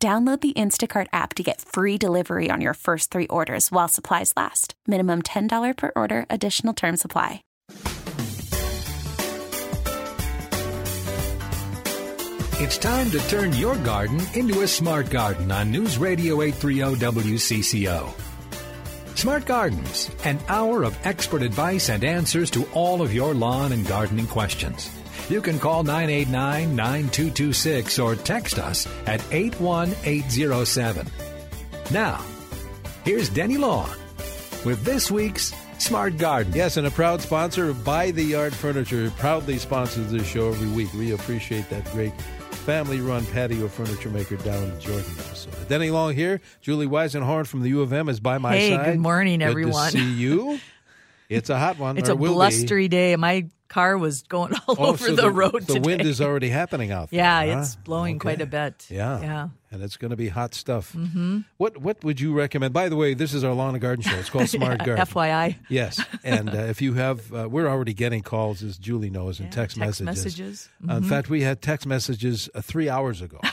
Download the Instacart app to get free delivery on your first three orders while supplies last. Minimum $10 per order, additional term supply. It's time to turn your garden into a smart garden on News Radio 830 WCCO. Smart Gardens, an hour of expert advice and answers to all of your lawn and gardening questions. You can call 989 9226 or text us at 81807. Now, here's Denny Long with this week's Smart Garden. Yes, and a proud sponsor of By the Yard Furniture proudly sponsors this show every week. We appreciate that great family run patio furniture maker down in Jordan, Minnesota. Denny Long here. Julie Weisenhorn from the U of M is by my hey, side. good morning, good everyone. To see you. It's a hot one. It's a will be. blustery day. My car was going all Oh, over so the, road The today. wind is already happening out there. yeah, huh? it's blowing Okay. quite a bit. Yeah. Yeah. And it's going to be hot stuff. Mm-hmm. What What would you recommend? By the way, this is our lawn and garden show. It's called Smart Garden. FYI. Yes, and uh, if you have, uh, we're already getting calls, as Julie knows, and Yeah, text, text messages. messages. Uh, in fact, we had text messages uh, three hours ago.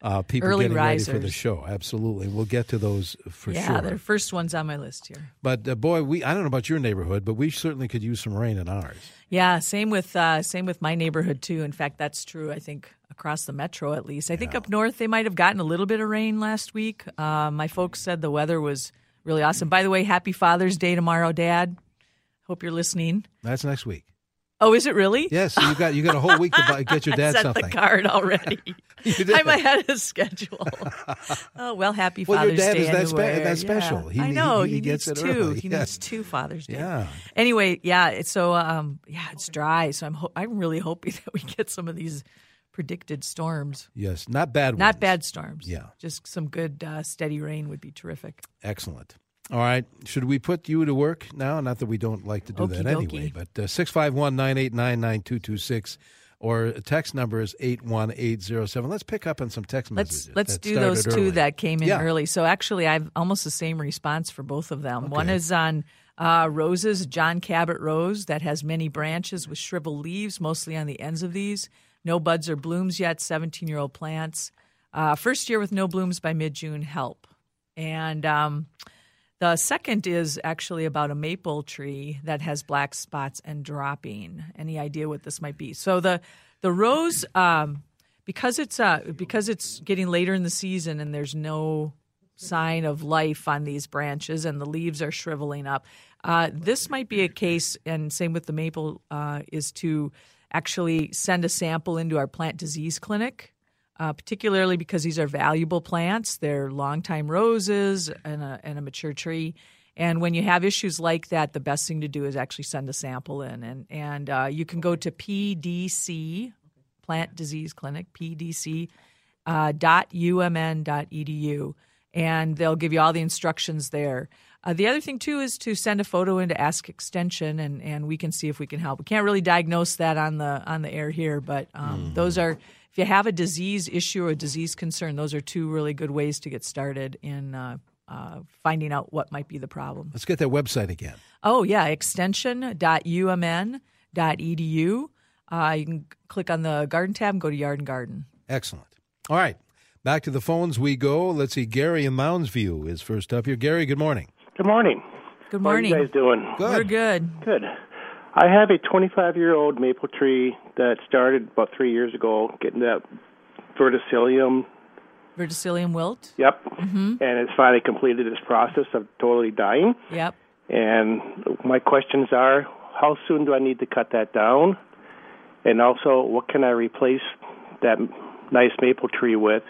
Uh, people Early getting ready for the show. Absolutely, we'll get to those for yeah, sure. they're first ones on my list here. But uh, boy, we I don't know about your neighborhood, but we certainly could use some rain in ours. Yeah, same with uh, same with my neighborhood too. In fact, that's true. I think across the metro, at least. I think up north they might have gotten a little bit of rain last week. Uh, my folks said the weather was really awesome. By the way, Happy Father's Day tomorrow, Dad. Hope you're listening. That's next week. Oh, is it really? Yes, you got you got a whole week to buy, get your I dad sent something. the card already. I'm ahead of schedule. oh well, happy Father's Well, your dad Day is that spe- that special. Yeah. He- I he- know he gets needs it two. early. He Yes. needs two Father's Day. Yeah. Anyway, yeah. it's- So um, yeah, it's dry. So I'm ho- I'm really hoping that we get some of these predicted storms. Yes, not bad. Not ones. bad storms. Yeah. Just some good uh, steady rain would be terrific. Excellent. All right. Should we put you to work now? Not that we don't like to do that Okey anyway, but uh, 651 989 9226 or text number is 81807. Let's pick up on some text Let's messages. let's that do those two early. that came in Yeah. early. So actually, I've almost the same response for both of them. One is on uh, roses, John Cabot rose that has many branches with shriveled leaves, mostly on the ends of these. No buds or blooms yet. Seventeen year old plants. Uh, first year with no blooms by mid June. Help. And um, the second is actually about a maple tree that has black spots and dropping. Any idea what this might be? So the the rose, um, because it's uh, because it's getting later in the season and there's no sign of life on these branches and the leaves are shriveling up. Uh, this might be a case, and same with the maple, uh, is to actually send a sample into our plant disease clinic uh, particularly because these are valuable plants. They're longtime roses and a, and a mature tree. And when you have issues like that, the best thing to do is actually send a sample in. And, and uh, you can go to PDC, Plant Disease Clinic, PDC, uh, dot umn edu, and they'll give you all the instructions there. Uh, the other thing too is to send a photo into Ask Extension, and, and we can see if we can help. We can't really diagnose that on the on the air here, but um, those are you have a disease issue or a disease concern, those are two really good ways to get started in uh, uh, finding out what might be the problem. Let's get that website again. Oh, yeah, extension.umn.edu. Uh, you can click on the garden tab and go to Yard and Garden. Excellent. All right. Back to the phones we go. Let's see. Gary in Mounds View is first up here. Gary, good morning. Good morning. Good morning. How are morning. you guys doing? Good. We're good. Good. I have a 25 year old maple tree that started about three years ago, getting that verticillium. Verticillium wilt. Yep. Mm-hmm. And it's finally completed its process of totally dying. Yep. And my questions are how soon do I need to cut that down? And also, what can I replace that nice maple tree with?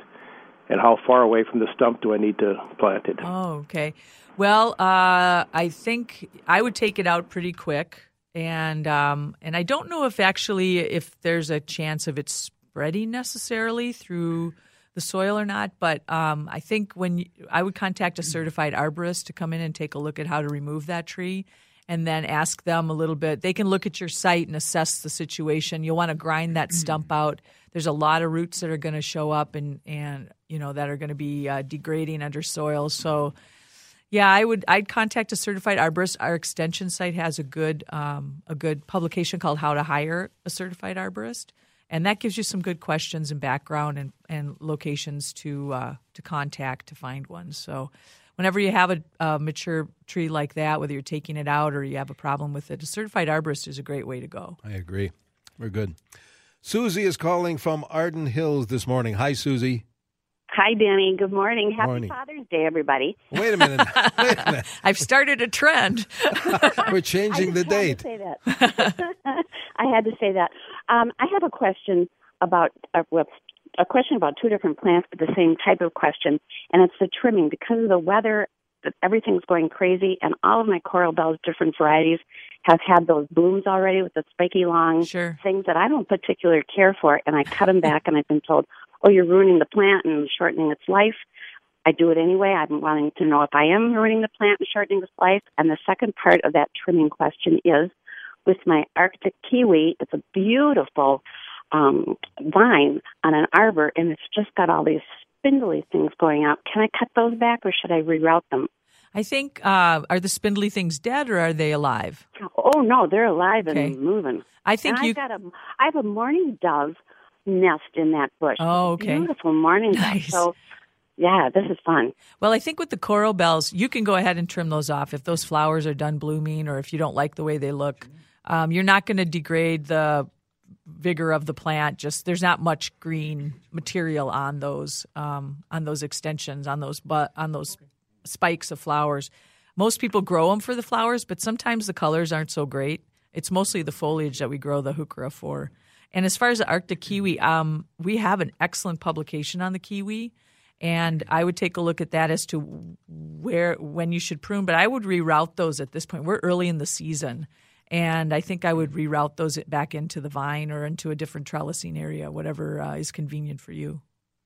And how far away from the stump do I need to plant it? Oh, okay. Well, uh, I think I would take it out pretty quick, and um, and I don't know if actually if there's a chance of it spreading necessarily through the soil or not. But um, I think when you, I would contact a certified arborist to come in and take a look at how to remove that tree and then ask them a little bit. They can look at your site and assess the situation. You'll want to grind that stump out. There's a lot of roots that are going to show up and and you know that are going to be uh, degrading under soil. So yeah, I would. I'd contact a certified arborist. Our extension site has a good um, a good publication called "How to Hire a Certified Arborist," and that gives you some good questions and background and, and locations to uh, to contact to find one. So, whenever you have a, a, mature tree like that, whether you're taking it out or you have a problem with it, a certified arborist is a great way to go. I agree. We're good. Susie is calling from Arden Hills this morning. Hi, Susie. Hi, Danny. Good morning. Happy Morning. Father's Day, everybody. Wait a minute. Wait a minute. I've started a trend. We're changing I the just had date. to say that. I had to say that. Um, I have a question about uh, well, a question about two different plants, but the same type of question, and it's the trimming because of the weather. that Everything's going crazy, and all of my coral bells, different varieties, have had those blooms already with the spiky long Sure. things that I don't particularly care for, and I cut them back, and I've been told, "Oh, you're ruining the plant and shortening its life." I do it anyway. I'm wanting to know if I am ruining the plant and shortening its life. And the second part of that trimming question is with my Arctic kiwi, it's a beautiful um, vine on an arbor, and it's just got all these spindly things going out. Can I cut those back, or should I reroute them? I think uh, are the spindly things dead or are they alive? Oh no, they're alive Okay. and moving. I think and you. I've got a, I have a mourning dove nest in that bush. Oh, okay. Beautiful morning. Nice. So, yeah, this is fun. Well, I think with the coral bells, you can go ahead and trim those off if those flowers are done blooming or if you don't like the way they look. Um, you're not going to degrade the vigor of the plant. Just there's not much green material on those um, on those extensions on those but on those spikes of flowers. Most people grow them for the flowers, but sometimes the colors aren't so great. It's mostly the foliage that we grow the heuchera for. And as far as the Arctic kiwi, um, we have an excellent publication on the kiwi, and I would take a look at that as to where when you should prune. But I would reroute those at this point. We're early in the season, and I think I would reroute those back into the vine or into a different trellising area, whatever uh, is convenient for you.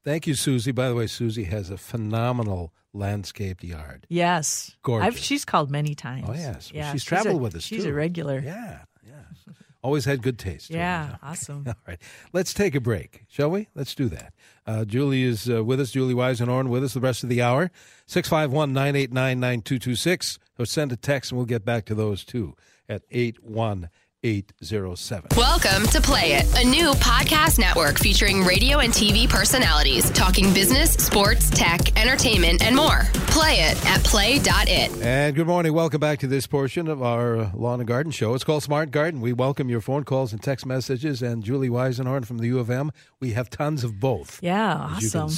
Thank you, Susie. By the way, Susie has a phenomenal landscaped yard. Yes, Gorgeous. I've, she's called many times. Oh, yes. Well, yeah, she's a- traveled with us, She's too. a regular. Yeah, yeah. Always had good taste. Yeah, awesome. All right. Let's take a break, shall we? Let's do that. Uh, Julie is uh, with us, Julie Wise and Weisenhorn with us the rest of the hour. 651 989 9226. Or send a text and we'll get back to those too at 81807. Welcome to Play It, a new podcast network featuring radio and TV personalities talking business, sports, tech, entertainment, and more. Play it at play.it. And good morning. Welcome back to this portion of our Lawn and Garden Show. It's called Smart Garden. We welcome your phone calls and text messages. And Julie Weisenhorn from the U of M. We have tons of both. Yeah, As you can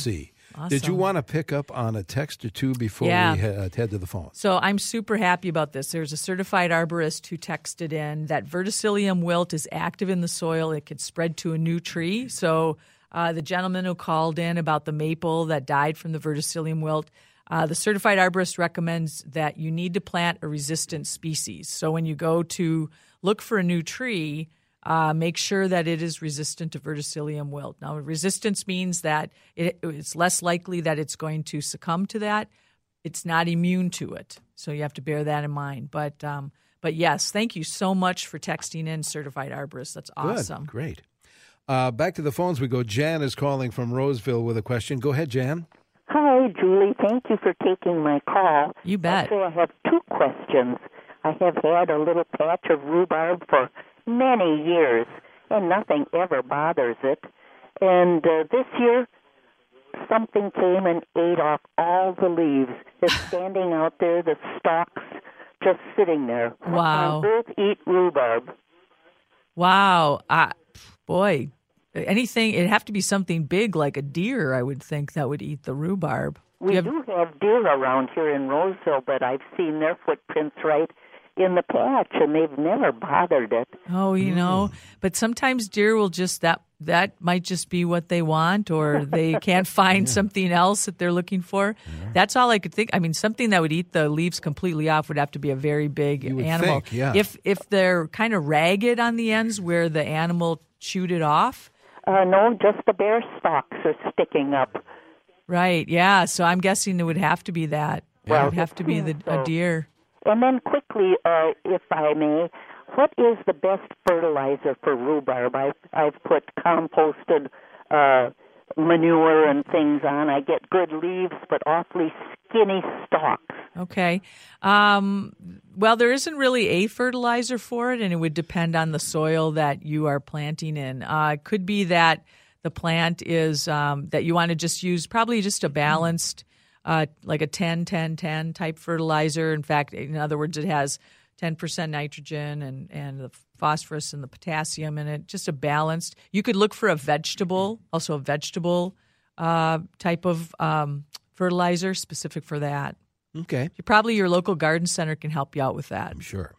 awesome. Did you want to pick up on a text or two before Yeah. we uh, head to the phone? So I'm super happy about this. There's a certified arborist who texted in that verticillium wilt is active in the soil. It could spread to a new tree. So uh, the gentleman who called in about the maple that died from the verticillium wilt, uh, the certified arborist recommends that you need to plant a resistant species. So when you go to look for a new tree, uh, make sure that it is resistant to verticillium wilt. Now, resistance means that it, it's less likely that it's going to succumb to that. It's not immune to it, so you have to bear that in mind. But um, but yes, thank you so much for texting in certified arborist. That's awesome. Good. Great. Uh, back to the phones we go. Jan is calling from Roseville with a question. Go ahead, Jan. Hi, Julie. Thank you for taking my call. You bet. So I have two questions. I have had a little patch of rhubarb for many years, and nothing ever bothers it. And uh, this year, something came and ate off all the leaves. It's standing out there, the stalks just sitting there. Wow. And both eat rhubarb. Wow, uh, boy, anything it'd have to be something big like a deer. I would think that would eat the rhubarb. We you have- do have deer around here in Roseville, but I've seen their footprints right in the patch, and they've never bothered it. Oh, you know, Mm. but sometimes deer will just that that might just be what they want, or they can't find something else that they're looking for. That's all I could think. I mean, something that would eat the leaves completely off would have to be a very big You would animal. think, yeah. If if they're kind of ragged on the ends where the animal chewed it off. Uh, no, just the bare stalks are sticking up. Right. Yeah. So I'm guessing it would have to be that. Well, it would have to be the so- a deer. And then quickly, uh, if I may, what is the best fertilizer for rhubarb? I've, I've put composted uh, manure and things on. I get good leaves, but awfully skinny stalks. Okay. Um, well, there isn't really a fertilizer for it, and it would depend on the soil that you are planting in. Uh, it could be that the plant is um, that you want to just use probably just a balanced, uh, like a 10 10 10 type fertilizer. In fact, in other words, it has 10% nitrogen and, and the phosphorus and the potassium in it, just a balanced. You could look for a vegetable, also a vegetable uh, type of um, fertilizer specific for that. Okay, Probably your local garden center can help you out with that. I'm sure.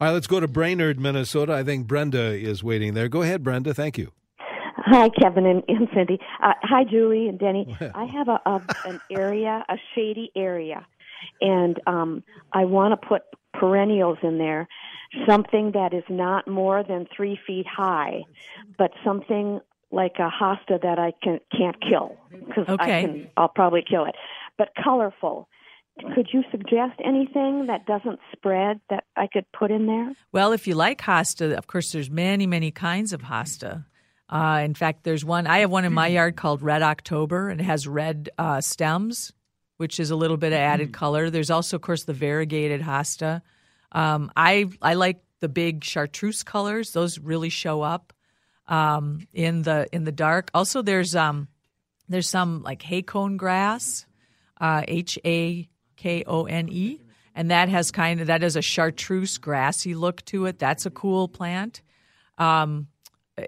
All right, let's go to Brainerd, Minnesota. I think Brenda is waiting there. Go ahead, Brenda. Thank you. Hi, Kevin and, and Cindy. Uh, hi, Julie and Denny. I have a, a an area, a shady area, and um, I want to put perennials in there, something that is not more than three feet high, but something like a hosta that I can can't kill because I Okay. can. I'll probably kill it, but colorful. Could you suggest anything that doesn't spread that I could put in there? Well, if you like hosta, of course, there's many, many kinds of hosta. Uh, in fact, there's one. I have one in my yard called Red October, and it has red uh, stems, which is a little bit of added color. There's also, of course, the variegated hosta. Um, I I like the big chartreuse colors; those really show up um, in the in the dark. Also, there's um, there's some like Hakone grass, uh, H A K O N E, and that has kind of that is a chartreuse grassy look to it. That's a cool plant. Um,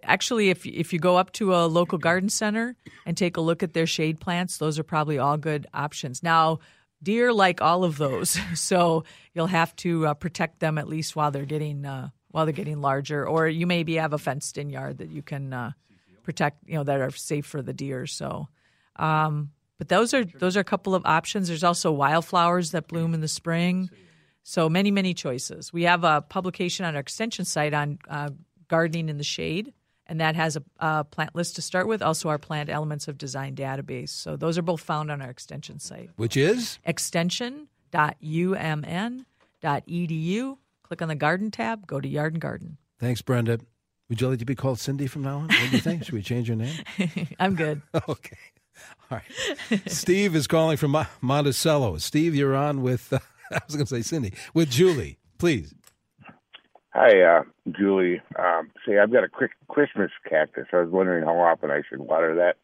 actually, if if you go up to a local garden center and take a look at their shade plants, those are probably all good options. Now, deer like all of those, so you'll have to uh, protect them at least while they're getting uh, while they're getting larger, or you maybe have a fenced in yard that you can uh, protect, you know, that are safe for the deer. So. Um, but those are those are a couple of options. There's also wildflowers that bloom in the spring. So many, many choices. We have a publication on our extension site on uh, gardening in the shade, and that has a, a plant list to start with. Also, our plant elements of design database. So those are both found on our extension site. Which is? Extension.umn.edu. Click on the garden tab. Go to Yard and Garden. Thanks, Brenda. Would you like to be called Cindy from now on? What do you think? Should we change your name? I'm good. okay. All right. Steve is calling from Monticello. Steve, you're on with, uh, I was going to say Cindy, with Julie. Please. Hi, uh, Julie. Um, say, I've got a quick Christmas cactus. I was wondering how often I should water that.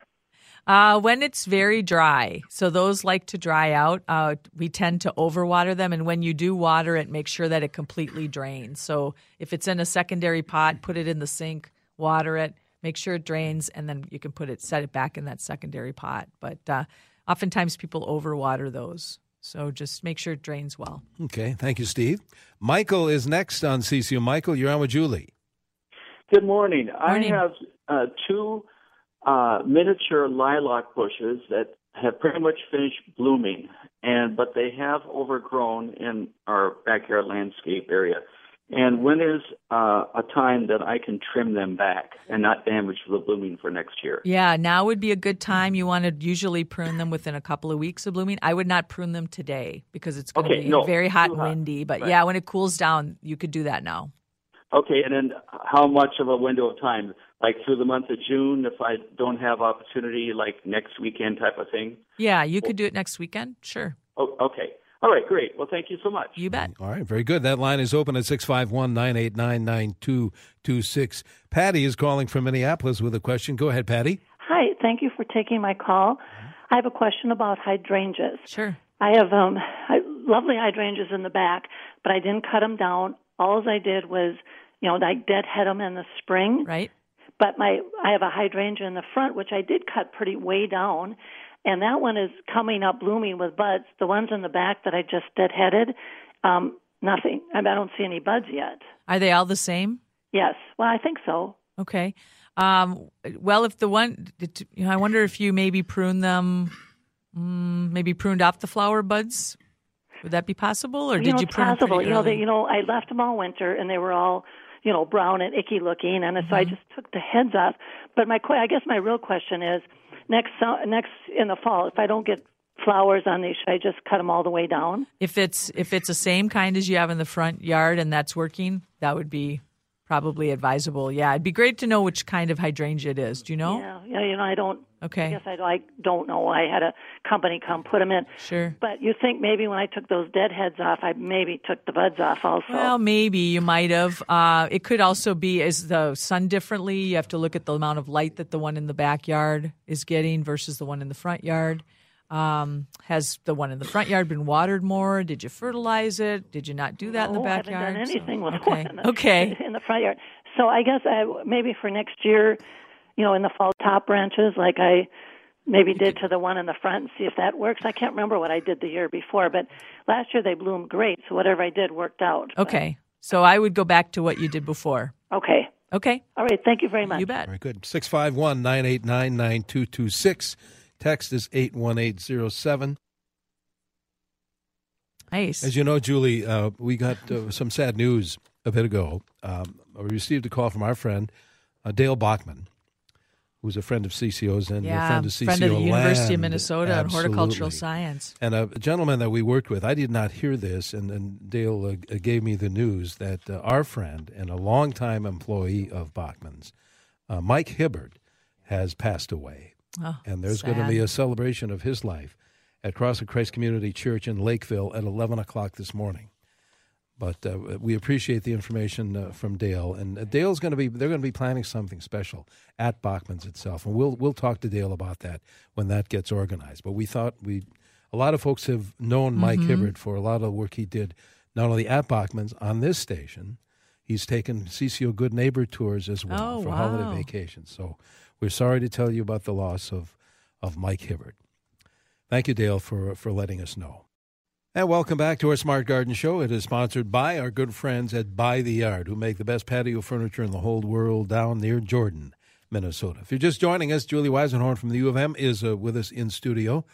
Uh, when it's very dry, so those like to dry out. Uh, we tend to overwater them, and when you do water it, make sure that it completely drains. So if it's in a secondary pot, put it in the sink, water it, make sure it drains, and then you can put it, set it back in that secondary pot. But uh, oftentimes people overwater those, so just make sure it drains well. Okay. Thank you, Steve. Michael is next on CCO. Michael, you're on with Julie. Good morning. Morning. I have uh, two uh, miniature lilac bushes that have pretty much finished blooming, and but they have overgrown in our backyard landscape area. And when is uh, a time that I can trim them back and not damage the blooming for next year? Yeah, now would be a good time. You want to usually prune them within a couple of weeks of blooming. I would not prune them today because it's going to be no, very hot and windy. But Right. yeah, when it cools down, you could do that now. Okay, and then how much of a window of time? Like through the month of June, if I don't have opportunity, like next weekend type of thing? Yeah, you could do it next weekend. Sure. Oh, okay. All right, great. Well, thank you so much. You bet. All right, very good. That line is open at 651 989 9226. Patty is calling from Minneapolis with a question. Go ahead, Patty. Hi, thank you for taking my call. I have a question about hydrangeas. Sure. I have um I, lovely hydrangeas in the back, but I didn't cut them down. All I did was, you know, I deadhead them in the spring. Right. But my I have a hydrangea in the front, which I did cut pretty way down, and that one is coming up blooming with buds. The ones in the back that I just deadheaded, um, nothing. I, mean, I don't see any buds yet. Are they all the same? Yes, well, I think so. Okay. Um, well, if the one, did- you know, I wonder if you maybe prune them, mm, maybe pruned off the flower buds. Would that be possible, or you did know, you prune them possible? You know, they, you know, I left them all winter, and they were all, you know, brown and icky looking, and so I Mm-hmm. just took the heads off. But my, I guess my real question is, next next in the fall, if I don't get flowers on these, should I just cut them all the way down? If it's if it's the same kind as you have in the front yard and that's working, that would be probably advisable. Yeah, it'd be great to know which kind of hydrangea it is. Do you know? Yeah, yeah. You know, I don't. Okay. I guess I like don't know. I had a company come put them in. Sure. But you think maybe when I took those dead heads off, I maybe took the buds off also. Well, maybe you might have. Uh, it could also be is the sun differently. You have to look at the amount of light that the one in the backyard is getting versus the one in the front yard. Um, has the one in the front yard been watered more? Did you fertilize it? Did you not do that in the No, I haven't backyard? done anything with okay. one in the, okay. in the front yard. So I guess I, maybe for next year, you know, in the fall top branches, like I maybe did to the one in the front and see if that works. I can't remember what I did the year before, but last year they bloomed great. So whatever I did worked out. Okay. So I would go back to what you did before. Okay. Okay. All right. Thank you very much. You bet. Very good. 651 989 9226. Text is 81807. Nice. As you know, Julie, uh, we got uh, some sad news a bit ago. Um, we received a call from our friend, uh, Dale Bachman, who's a friend of CCO's and a friend of CCO friend of the University of Land. Minnesota and horticultural science. And a gentleman that we worked with, I did not hear this, and, and Dale uh, gave me the news that uh, our friend and a longtime employee of Bachman's, uh, Mike Hibbard, has passed away. Oh, and there's going to be a celebration of his life at Cross of Christ Community Church in Lakeville at 11 o'clock this morning. But uh, we appreciate the information uh, from Dale, and uh, Dale's going to be they're going to be planning something special at Bachman's itself, and we'll we'll talk to Dale about that when that gets organized. But we thought we a lot of folks have known Mike Mm-hmm. Mhm. Hibbard for a lot of the work he did not only at Bachman's on this station. He's taken CCO Good Neighbor tours as well Oh, for wow. holiday vacations. So we're sorry to tell you about the loss of of Mike Hibbert. Thank you, Dale, for for letting us know. And welcome back to our Smart Garden Show. It is sponsored by our good friends at By the Yard, who make the best patio furniture in the whole world down near Jordan, Minnesota. If you're just joining us, Julie Weisenhorn from the U of M is uh, with us in studio.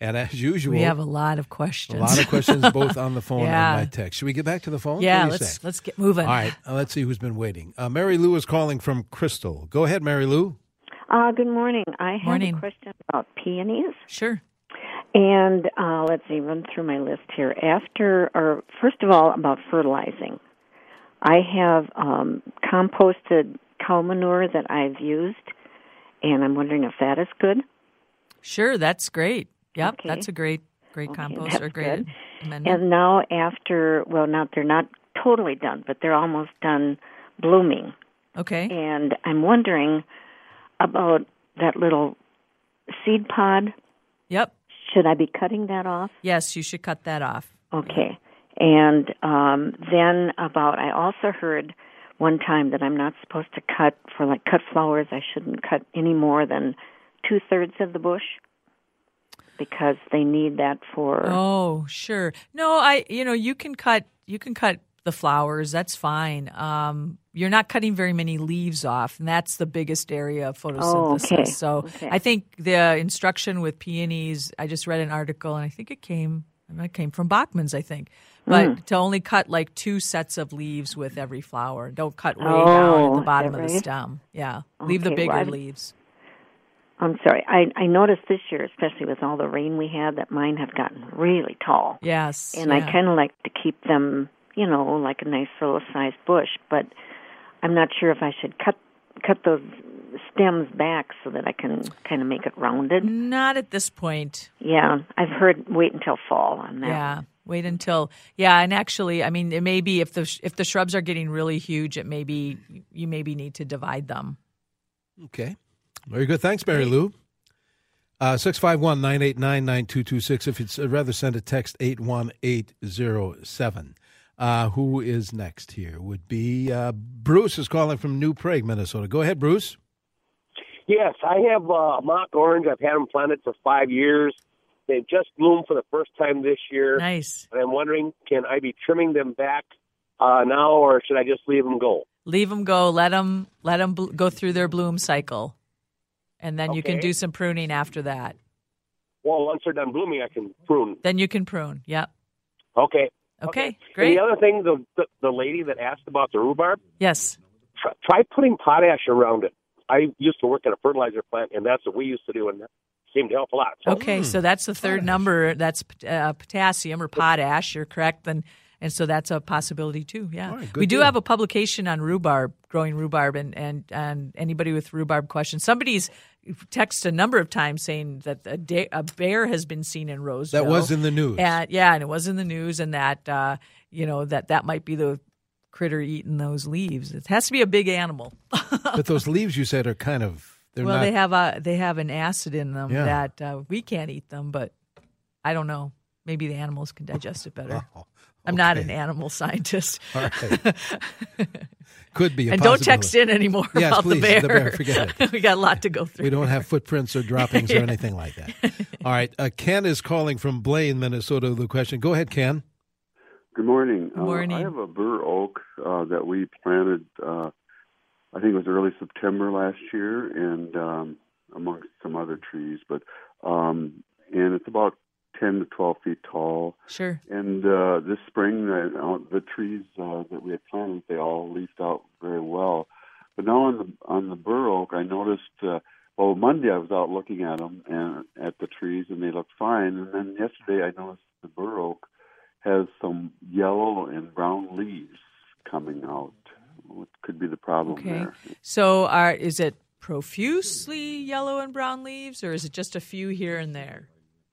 And as usual, We have a lot of questions. a lot of questions both on the phone Yeah. and by text. Should we get back to the phone? Yeah, What do you let's say? let's get moving. All right, uh, let's see who's been waiting. Uh, Mary Lou is calling from Crystal. Go ahead, Mary Lou. Uh, good morning. I have Morning. a question about peonies. Sure. And uh, let's see, run through my list here. After, or first of all, about fertilizing. I have um, composted cow manure that I've used, and I'm wondering if that is good. Sure, that's great. Yep, Okay. that's a great great compost or great amendment. And now, after, well, not they're not totally done, but they're almost done blooming. Okay. And I'm wondering about that little seed pod. Yep. Should I be cutting that off? Yes, you should cut that off. Okay. And um, then about, I also heard one time that I'm not supposed to cut for like cut flowers. I shouldn't cut any more than two thirds of the bush because they need that for. Oh, sure. No, I you know, you can cut you can cut the flowers. That's fine. Um, you're not cutting very many leaves off, and that's the biggest area of photosynthesis. Oh, okay. So Okay. I think the instruction with peonies. I just read an article, and I think it came it came from Bachman's. I think, but Mm. to only cut like two sets of leaves with every flower. Don't cut way Oh, down at the bottom of the stem. Yeah, leave the bigger well, leaves. I'm sorry. I I noticed this year, especially with all the rain we had, that mine have gotten really tall. Yes, And yeah. I kind of like to keep them, you know, like a nice little sized bush. But I'm not sure if I should cut cut those stems back so that I can kind of make it rounded. Not at this point. Yeah, I've heard wait until fall on that. Yeah. Wait until yeah, and actually, I mean, it may be if the if the shrubs are getting really huge, it may be you maybe need to divide them. Okay. Very good. Thanks, Mary Lou. Uh, 651 989 9226. If you'd rather send a text, 81807. Uh, who is next here? Would be uh, Bruce is calling from New Prague, Minnesota. Go ahead, Bruce. Yes, I have uh, mock orange. I've had them planted for five years. They've just bloomed for the first time this year. Nice. And I'm wondering, can I be trimming them back uh, now, or should I just leave them go? Leave them go. Let them let them bl- go through their bloom cycle, and then you can do some pruning after that. Well, once they're done blooming, I can prune. Then you can prune. Yep. Okay. Okay. And Great. the other thing, the, the the lady that asked about the rhubarb, Yes. try, try putting potash around it. I used to work at a fertilizer plant, and that's what we used to do. And that seemed to help a lot. So, Okay, so that's the third number. That's uh, potassium or potash. You're correct. Then, and so that's a possibility too. Yeah, right, we do deal. have a publication on rhubarb, growing rhubarb, and and and anybody with rhubarb questions. Somebody's texted a number of times saying that a, a bear has been seen in Roseville. That was in the news. And, yeah, and it was in the news, and that uh, you know that that might be the critter eating those leaves. It has to be a big animal. but those leaves you said are kind of they're well, not. they have a they have an acid in them Yeah. that uh, we can't eat them, but I don't know. Maybe the animals can digest it better. I'm not an animal scientist. All right. Could be. A and don't text in anymore Yes, about please, the bear. the bear, forget it. we got a lot to go through. We don't have footprints or droppings or anything like that. All right. Uh, Ken is calling from Blaine, Minnesota. The question. Go ahead, Ken. Good morning. Good morning. Uh, I have a bur oak uh, that we planted. Uh, I think it was early September last year, and um, amongst some other trees. But um, and it's about ten to twelve feet tall. Sure. And uh, this spring, uh, the trees uh, that we had planted, they all leafed out very well. But now on the on the bur oak, I noticed. Uh, well, Monday I was out looking at them and at the trees, and they looked fine. And then yesterday I noticed the bur oak has some yellow and brown leaves coming out. What could be the problem Okay. there? So, are is it profusely yellow and brown leaves, or is it just a few here and there?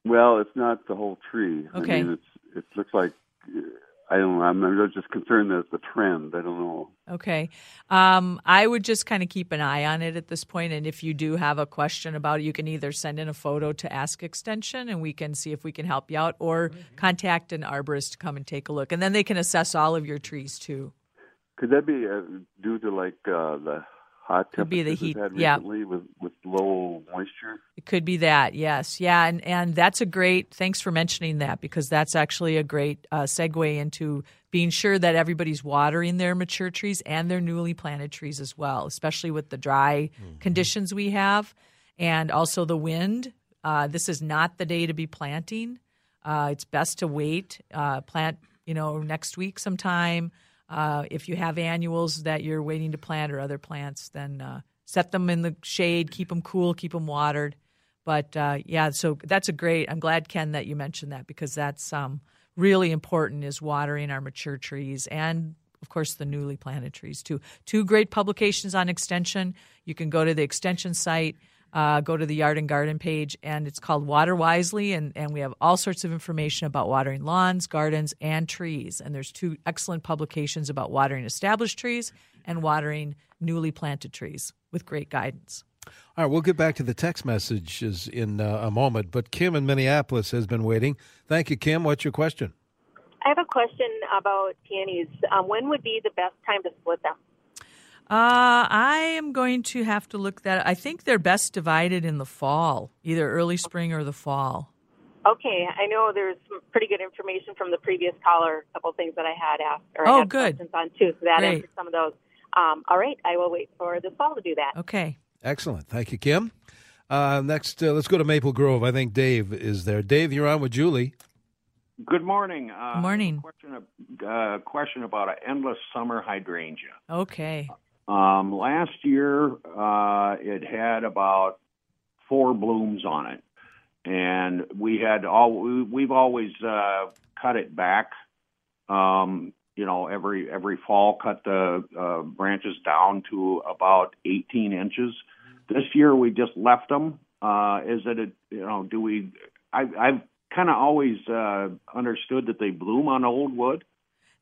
Well, it's not the whole tree. Okay. I mean, it's it looks like uh, I don't know. I'm, I'm just concerned that it's the trend. I don't know. Okay. Um, I would just kind of keep an eye on it at this point, and if you do have a question about it, you can either send in a photo to Ask Extension, and we can see if we can help you out, or contact an arborist to come and take a look, and then they can assess all of your trees too. Could that be uh, due to like uh, the hot Could be the temperatures we've heat, had yeah. with with low moisture? It could be that, yes, yeah, and and that's a great. Thanks for mentioning that because that's actually a great uh, segue into being sure that everybody's watering their mature trees and their newly planted trees as well, especially with the dry conditions we have, and also the wind. Uh, this is not the day to be planting. Uh, it's best to wait. Uh, plant, you know, next week sometime. Uh, if you have annuals that you're waiting to plant or other plants, then uh, set them in the shade, keep them cool, keep them watered. But uh, yeah, so that's a great. I'm glad Ken that you mentioned that because that's um, really important is watering our mature trees and of course the newly planted trees too. Two great publications on extension. You can go to the extension site. Uh, go to the yard and garden page and it's called water wisely and, and we have all sorts of information about watering lawns gardens and trees and there's two excellent publications about watering established trees and watering newly planted trees with great guidance All right, we'll get back to the text messages in uh, a moment, but Kim in Minneapolis has been waiting. Thank you, Kim. What's your question? I have a question about peonies. Um, when would be the best time to split them? Uh, I am going to have to look that. I think they're best divided in the fall, either early spring or the fall. Okay, I know there's some pretty good information from the previous caller. A couple things that I had asked or Oh, had good. questions on too, so that Great. answered some of those. Um, all right, I will wait for the fall to do that. Okay. Excellent. Thank you, Kim. Uh, next, uh, let's go to Maple Grove. I think Dave is there. Dave, you're on with Julie. Good morning. Uh, Good morning. Question, uh, question about an endless summer hydrangea. Okay. Um, last year, uh, it had about four blooms on it, and we had all we, we've always uh, cut it back. Um, you know, every every fall, cut the uh, branches down to about 18 inches. This year, we just left them. Uh, is it a you know? Do we? I, I've kind of always uh, understood that they bloom on old wood.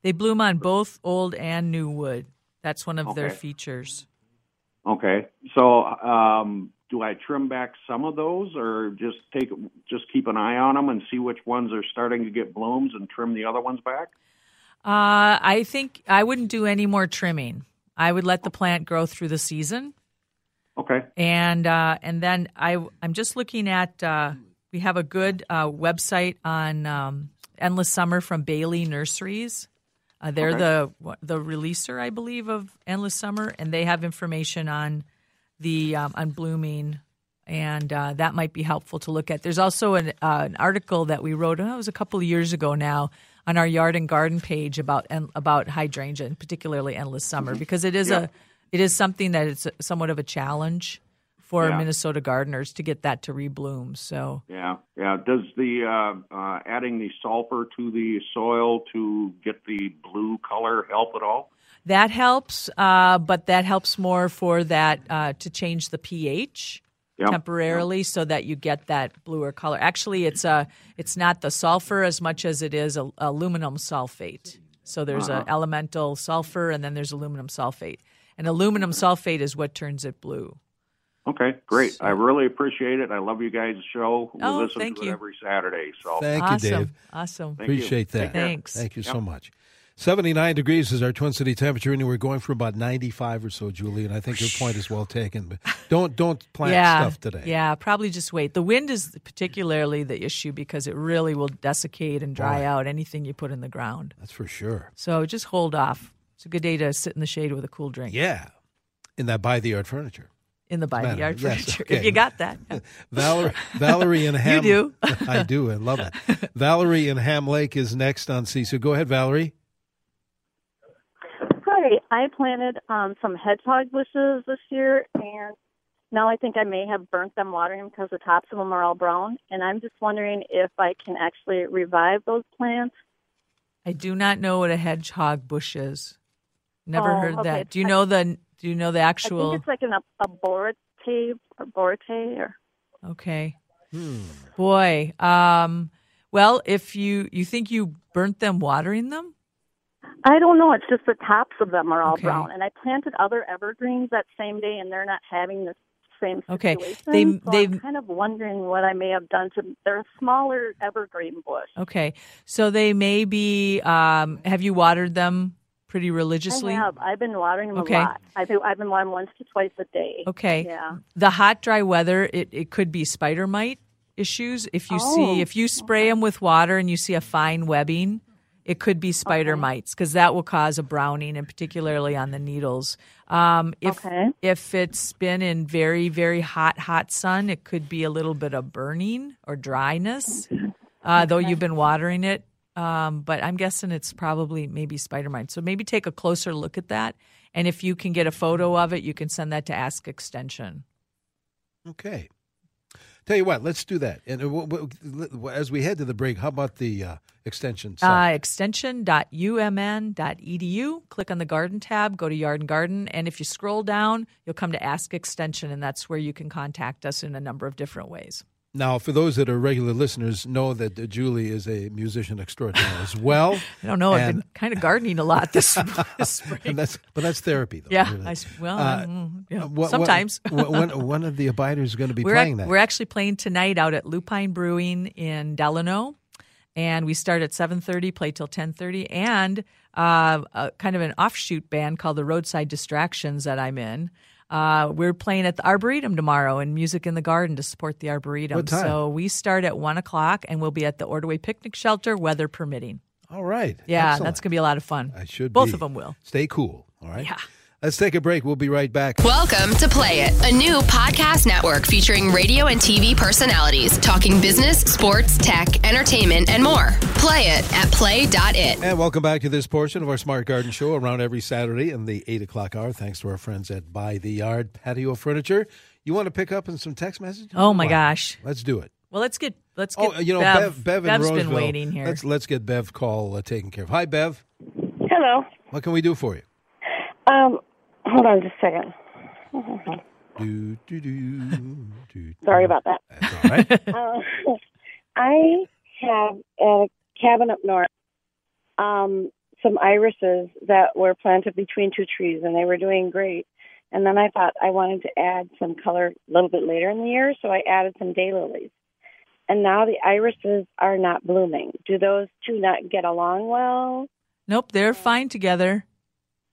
They bloom on both old and new wood. That's one of their features. Okay. So, um, do I trim back some of those, or just take just keep an eye on them and see which ones are starting to get blooms and trim the other ones back? Uh, I think I wouldn't do any more trimming. I would let the plant grow through the season. Okay. And uh, and then I I'm just looking at uh, we have a good uh, website on um, Endless Summer from Bailey Nurseries. Uh, they're Okay. the the releaser, I believe, of Endless Summer, and they have information on the um, on blooming, and uh, that might be helpful to look at. There's also an uh, an article that we wrote. Oh, it was a couple of years ago now on our yard and garden page about about hydrangea, and particularly Endless Summer, because it is Yeah. a it is something that is somewhat of a challenge for Yeah. Minnesota gardeners to get that to rebloom. So Yeah, yeah. Does the uh, uh, adding the sulfur to the soil to get the blue color help at all? that helps, uh, but that helps more for that uh, to change the pH Yep. temporarily so that you get that bluer color. Actually, it's a it's not the sulfur as much as it is a, aluminum sulfate. So there's Uh-huh. a elemental sulfur and then there's aluminum sulfate. And aluminum sulfate is what turns it blue. Okay, great. I really appreciate it. I love you guys' show. We Oh, listen thank to you. it every Saturday. So Thank awesome. you, Dave. Awesome. Thank you. Appreciate that. Thanks. Thank you so much. 79 degrees is our Twin City temperature, and we're going for about 95 or so, Julie. And I think your point is well taken. But don't don't plant yeah, stuff today. Yeah, probably just wait. The wind is particularly the issue because it really will desiccate and dry Boy. out anything you put in the ground. That's for sure. So just hold off. It's a good day to sit in the shade with a cool drink. Yeah, in that by the yard furniture. In the by the Matter. yard Yes, furniture. okay. If you got that. Valerie, Valerie in You Ham. do. I do. I love it. Valerie in Ham Lake is next on CCO. Go ahead, Valerie. Hi, I planted um, some hedgehog bushes this year, and now I think I may have burnt them watering them because the tops of them are all brown. And I'm just wondering if I can actually revive those plants. I do not know what a hedgehog bush is. Never Oh, heard okay. that. Do you know the do you know the actual? I actual think it's like an a borate or borate or Okay. Boy, um well, if you you think you burnt them watering them? I don't know. It's just the tops of them are all Okay. brown. And I planted other evergreens that same day, and they're not having the same Okay. They- so they- I'm kind of wondering what I may have done to. They're a smaller evergreen bush. Okay. So they may be um have you watered them pretty religiously? I have. I've been watering them Okay. a lot. I've been, I've been watering once to twice a day. Okay. Yeah. The hot, dry weather, it, it could be spider mite issues. If you Oh, see, if you spray them with water and you see a fine webbing, it could be spider mites because that will cause a browning, and particularly on the needles. Um, if if it's been in very very hot hot sun, it could be a little bit of burning or dryness, uh, though you've been watering it. Um, but I'm guessing it's probably maybe spider mite. So maybe take a closer look at that, and if you can get a photo of it, you can send that to Ask Extension. Okay. Tell you what, let's do that. And uh, as we head to the break, how about the uh, extension site? Uh, extension.umn.edu. Click on the garden tab, go to Yard and Garden, and if you scroll down, you'll come to Ask Extension, and that's where you can contact us in a number of different ways. Now, for those that are regular listeners, know that uh, Julie is a musician extraordinaire as well. I don't know. I've been kind of gardening a lot this, this spring. and that's, but that's therapy, though. Yeah, really. I well, Uh, mm, yeah, what- sometimes. what- when, when are the abiders is going to be we're playing ac- that? We're actually playing tonight out at Lupine Brewing in Delano, and we start at seven thirty, play till ten thirty, and uh, a, kind of an offshoot band called the Roadside Distractions that I'm in. Uh, we're playing at the Arboretum tomorrow in Music in the Garden to support the Arboretum. So we start at one o'clock, and we'll be at the Ordway Picnic Shelter, weather permitting. All right. Yeah, Excellent. that's going to be a lot of fun. I should Both be. of them will. Stay cool. All right. Yeah. Let's take a break. We'll be right back. Welcome to Play It, a new podcast network featuring radio and TV personalities talking business, sports, tech, entertainment, and more. Play it at play.it. And welcome back to this portion of our Smart Garden Show around every Saturday in the 8 o'clock hour. Thanks to our friends at By the Yard Patio Furniture. You want to pick up on some text messages? Oh my Wow. gosh. Let's do it. Well, let's get let's get Oh, you know, Bev. Bev, Bev in Bev's Roseville. been waiting here. Let's let's get Bev call uh, taken care of. Hi, Bev. Hello. What can we do for you? Um, hold on just a second. Do, do, do, do. Sorry about that. That's all right. Uh, I have at a cabin up north um, some irises that were planted between two trees, and they were doing great. And then I thought I wanted to add some color a little bit later in the year, so I added some daylilies. And now the irises are not blooming. Do those two not get along well? Nope, they're fine together.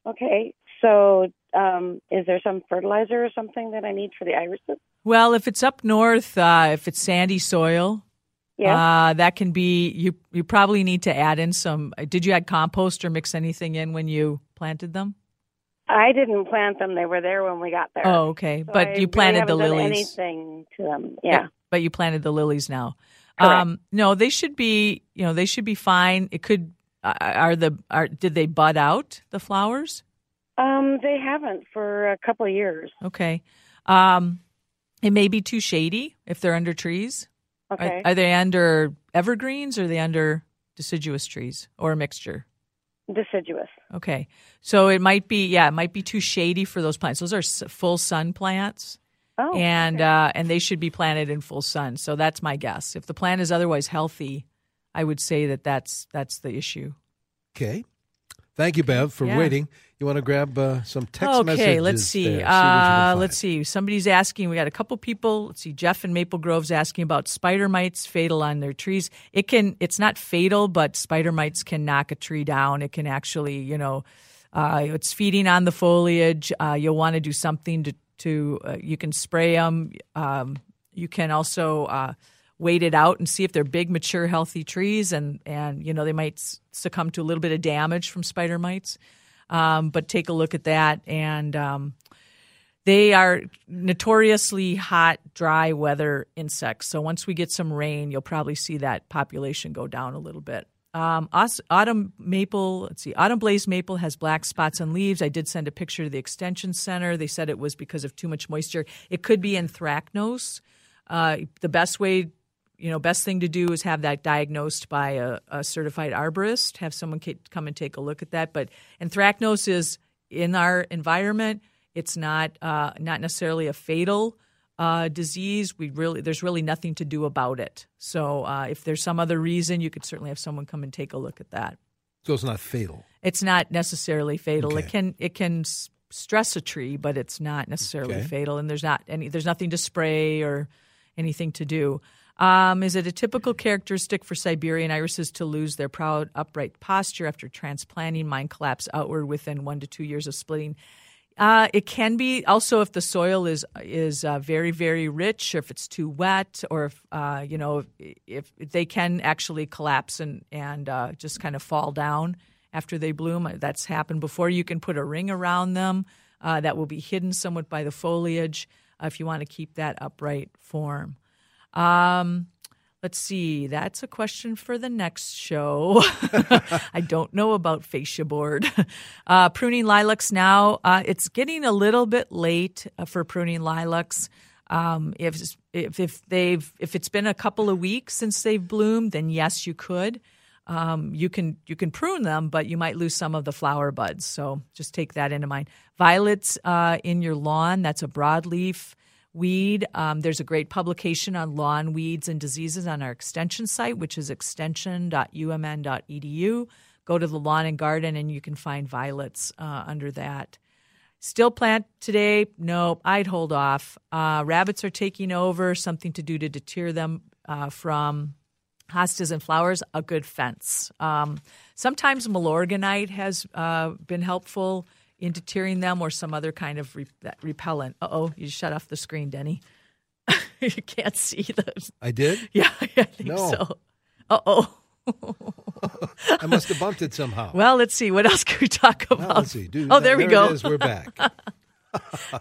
Okay, so um, is there some fertilizer or something that I need for the irises? Well, if it's up north, uh, if it's sandy soil, Yeah. uh, that can be. You you probably need to add in some. Did you add compost or mix anything in when you planted them? I didn't plant them; they were there when we got there. Oh, okay. So But I you really planted the haven't done lilies. Anything to them? Yeah. But you planted the lilies now. Correct. Um, no, they should be. You know, they should be fine. It could. Uh, are the are did they bud out the flowers? Um, they haven't for a couple of years. Okay. Um, It may be too shady if they're under trees. Okay. Are, are they under evergreens or are they under deciduous trees or a mixture? Deciduous. Okay. So it might be, yeah, it might be too shady for those plants. Those are full sun plants. Oh, and uh, and they should be planted in full sun. So that's my guess. If the plant is otherwise healthy, I would say that that's that's the issue. Okay. Thank you, Bev, for Yeah. waiting. You want to grab uh, some text okay, messages? Okay, let's see. what uh, let's see. Somebody's asking. We got a couple people. Let's see. Jeff in Maple Grove's asking about spider mites fatal on their trees. It can. It's not fatal, but spider mites can knock a tree down. It can actually, you know, uh, it's feeding on the foliage. Uh, you'll want to do something to to. Uh, you can spray them. Um, you can also. Wait it out and see if they're big, mature, healthy trees, and and you know they might succumb to a little bit of damage from spider mites. Um, but take a look at that, and um, they are notoriously hot, dry weather insects. So once we get some rain, you'll probably see that population go down a little bit. Um, autumn maple, let's see, autumn blaze maple has black spots on leaves. I did send a picture to the extension center. They said it was because of too much moisture. It could be anthracnose. Uh, the best way, you know, best thing to do is have that diagnosed by a, a certified arborist. Have someone come and take a look at that. But anthracnose is in our environment. It's not uh, not necessarily a fatal uh, disease. We really there's really nothing to do about it. So uh, if there's some other reason, you could certainly have someone come and take a look at that. So it's not fatal. It's not necessarily fatal. It can it can stress a tree, but it's not necessarily Okay. fatal. And there's not any there's nothing to spray or anything to do. Um, is it a typical characteristic for Siberian irises to lose their proud upright posture after transplanting? Mine collapse outward within one to two years of splitting. Uh, it can be also if the soil is is uh, very very rich, or if it's too wet, or if uh, you know if, if they can actually collapse and and uh, just kind of fall down after they bloom. That's happened before. You can put a ring around them uh, that will be hidden somewhat by the foliage uh, if you want to keep that upright form. Um, let's see. That's a question for the next show. I don't know about fascia board. Uh, pruning lilacs now. Uh, it's getting a little bit late uh, for pruning lilacs. Um, if, if if they've if it's been a couple of weeks since they've bloomed, then yes, you could. Um, you can you can prune them, but you might lose some of the flower buds. So just take that into mind. Violets uh, in your lawn. That's a broadleaf weed. Um, there's a great publication on lawn weeds and diseases on our extension site, which is extension.umn.edu. Go to the lawn and garden, and you can find violets uh, under that. Still plant today? Nope, I'd hold off. Uh, rabbits are taking over. Something to do to deter them uh, from hostas and flowers. A good fence. Um, sometimes Milorganite has uh, been helpful in tearing them, or some other kind of re- repellent. Uh oh, you shut off the screen, Denny. you can't see those. I did? Yeah, I think No. so. Uh oh. I must have bumped it somehow. Well, let's see. What else can we talk about? Well, let's see. Do- oh, there, we go. We're back.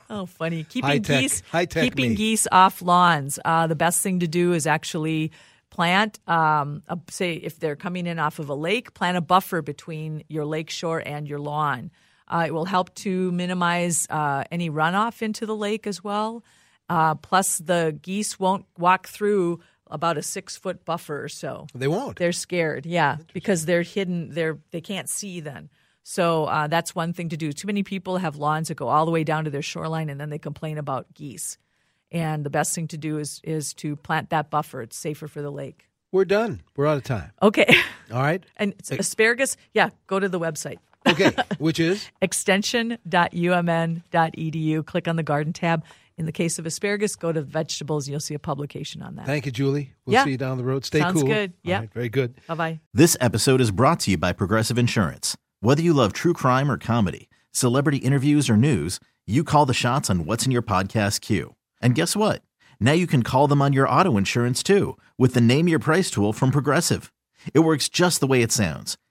oh, funny. Keeping High-tech- geese, high-tech keeping me. geese off lawns. Uh, the best thing to do is actually plant. Um, a, say if they're coming in off of a lake, plant a buffer between your lake shore and your lawn. Uh, it will help to minimize uh, any runoff into the lake as well. Uh, plus, the geese won't walk through about a six foot buffer or so. They won't. They're scared, yeah, because they're hidden. They're they can't see then. So uh, that's one thing to do. Too many people have lawns that go all the way down to their shoreline, and then they complain about geese. And the best thing to do is is to plant that buffer. It's safer for the lake. We're done. We're out of time. Okay. All right. And asparagus, yeah, go to the website. Okay, which is extension.umn.edu. Click on the garden tab. In the case of asparagus, go to vegetables. You'll see a publication on that. Thank you, Julie. We'll Yeah. see you down the road. Stay Sounds cool. good. Yeah. right, very good. Bye bye. This episode is brought to you by Progressive Insurance. Whether you love true crime or comedy, celebrity interviews or news, you call the shots on what's in your podcast queue. And guess what? Now you can call them on your auto insurance too with the Name Your Price tool from Progressive. It works just the way it sounds.